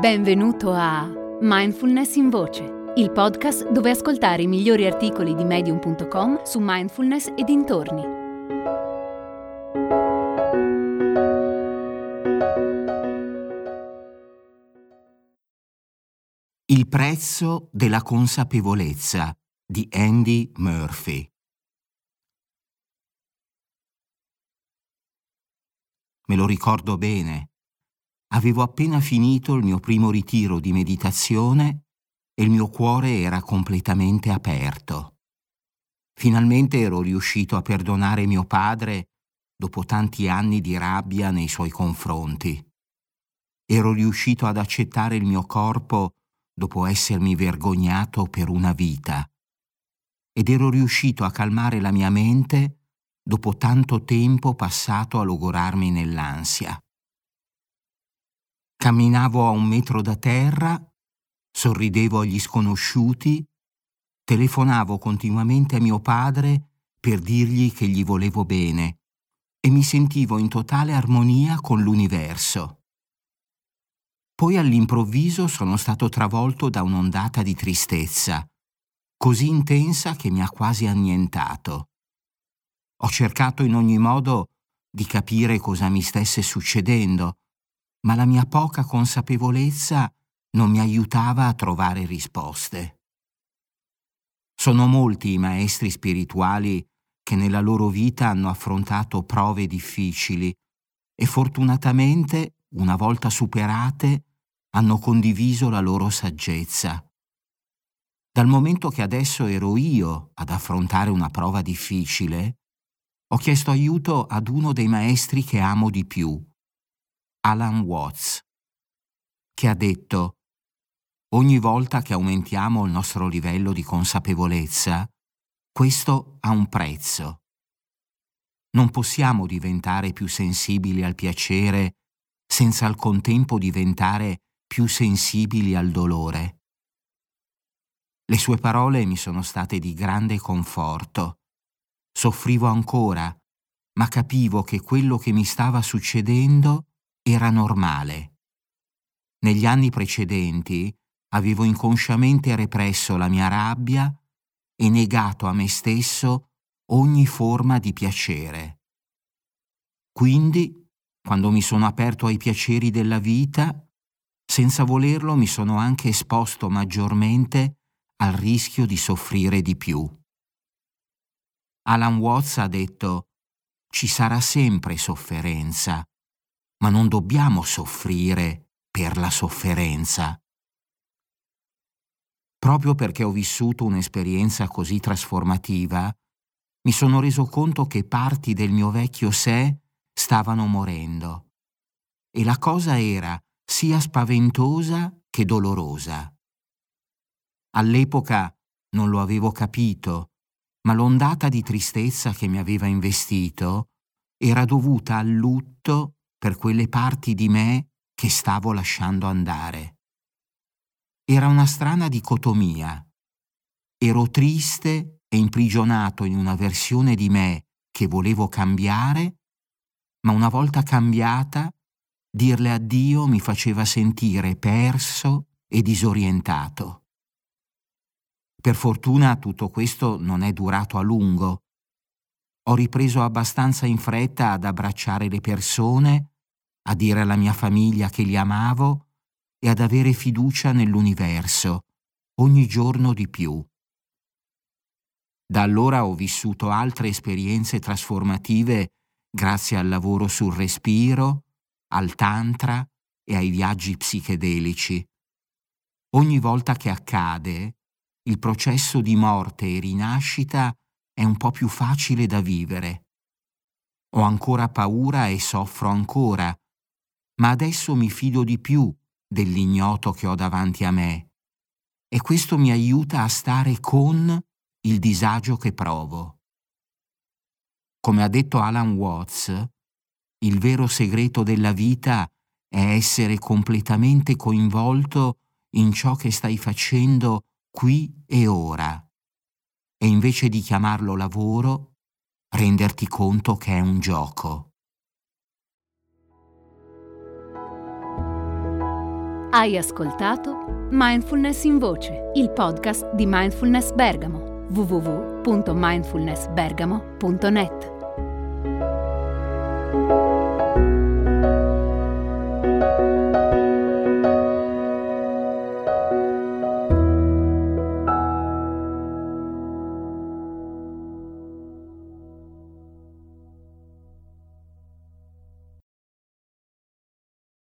Benvenuto a Mindfulness in Voce, il podcast dove ascoltare i migliori articoli di medium.com su mindfulness e dintorni. Il prezzo della consapevolezza di Andy Murphy. Me lo ricordo bene Avevo appena finito il mio primo ritiro di meditazione e il mio cuore era completamente aperto. Finalmente ero riuscito a perdonare mio padre dopo tanti anni di rabbia nei suoi confronti. Ero riuscito ad accettare il mio corpo dopo essermi vergognato per una vita. Ed ero riuscito a calmare la mia mente dopo tanto tempo passato a logorarmi nell'ansia. Camminavo a un metro da terra, sorridevo agli sconosciuti, telefonavo continuamente a mio padre per dirgli che gli volevo bene e mi sentivo in totale armonia con l'universo. Poi all'improvviso sono stato travolto da un'ondata di tristezza, così intensa che mi ha quasi annientato. Ho cercato in ogni modo di capire cosa mi stesse succedendo, ma la mia poca consapevolezza non mi aiutava a trovare risposte. Sono molti i maestri spirituali che nella loro vita hanno affrontato prove difficili e fortunatamente, una volta superate, hanno condiviso la loro saggezza. Dal momento che adesso ero io ad affrontare una prova difficile, ho chiesto aiuto ad uno dei maestri che amo di più, Alan Watts, che ha detto Ogni volta che aumentiamo il nostro livello di consapevolezza, questo ha un prezzo. Non possiamo diventare più sensibili al piacere senza al contempo diventare più sensibili al dolore. Le sue parole mi sono state di grande conforto. Soffrivo ancora, ma capivo che quello che mi stava succedendo era normale. Negli anni precedenti avevo inconsciamente represso la mia rabbia e negato a me stesso ogni forma di piacere. Quindi, quando mi sono aperto ai piaceri della vita, senza volerlo mi sono anche esposto maggiormente al rischio di soffrire di più. Alan Watts ha detto, ci sarà sempre sofferenza, ma non dobbiamo soffrire per la sofferenza. Proprio perché ho vissuto un'esperienza così trasformativa, mi sono reso conto che parti del mio vecchio sé stavano morendo. E la cosa era sia spaventosa che dolorosa. All'epoca non lo avevo capito, ma l'ondata di tristezza che mi aveva investito era dovuta al lutto per quelle parti di me che stavo lasciando andare. Era una strana dicotomia. Ero triste e imprigionato in una versione di me che volevo cambiare, ma una volta cambiata, dirle addio mi faceva sentire perso e disorientato. Per fortuna tutto questo non è durato a lungo. Ho ripreso abbastanza in fretta ad abbracciare le persone a dire alla mia famiglia che li amavo e ad avere fiducia nell'universo, ogni giorno di più. Da allora ho vissuto altre esperienze trasformative grazie al lavoro sul respiro, al tantra e ai viaggi psichedelici. Ogni volta che accade, il processo di morte e rinascita è un po' più facile da vivere. Ho ancora paura e soffro ancora, ma adesso mi fido di più dell'ignoto che ho davanti a me e questo mi aiuta a stare con il disagio che provo. Come ha detto Alan Watts, il vero segreto della vita è essere completamente coinvolto in ciò che stai facendo qui e ora e invece di chiamarlo lavoro, renderti conto che è un gioco. Hai ascoltato Mindfulness in Voce, il podcast di Mindfulness Bergamo www.mindfulnessbergamo.net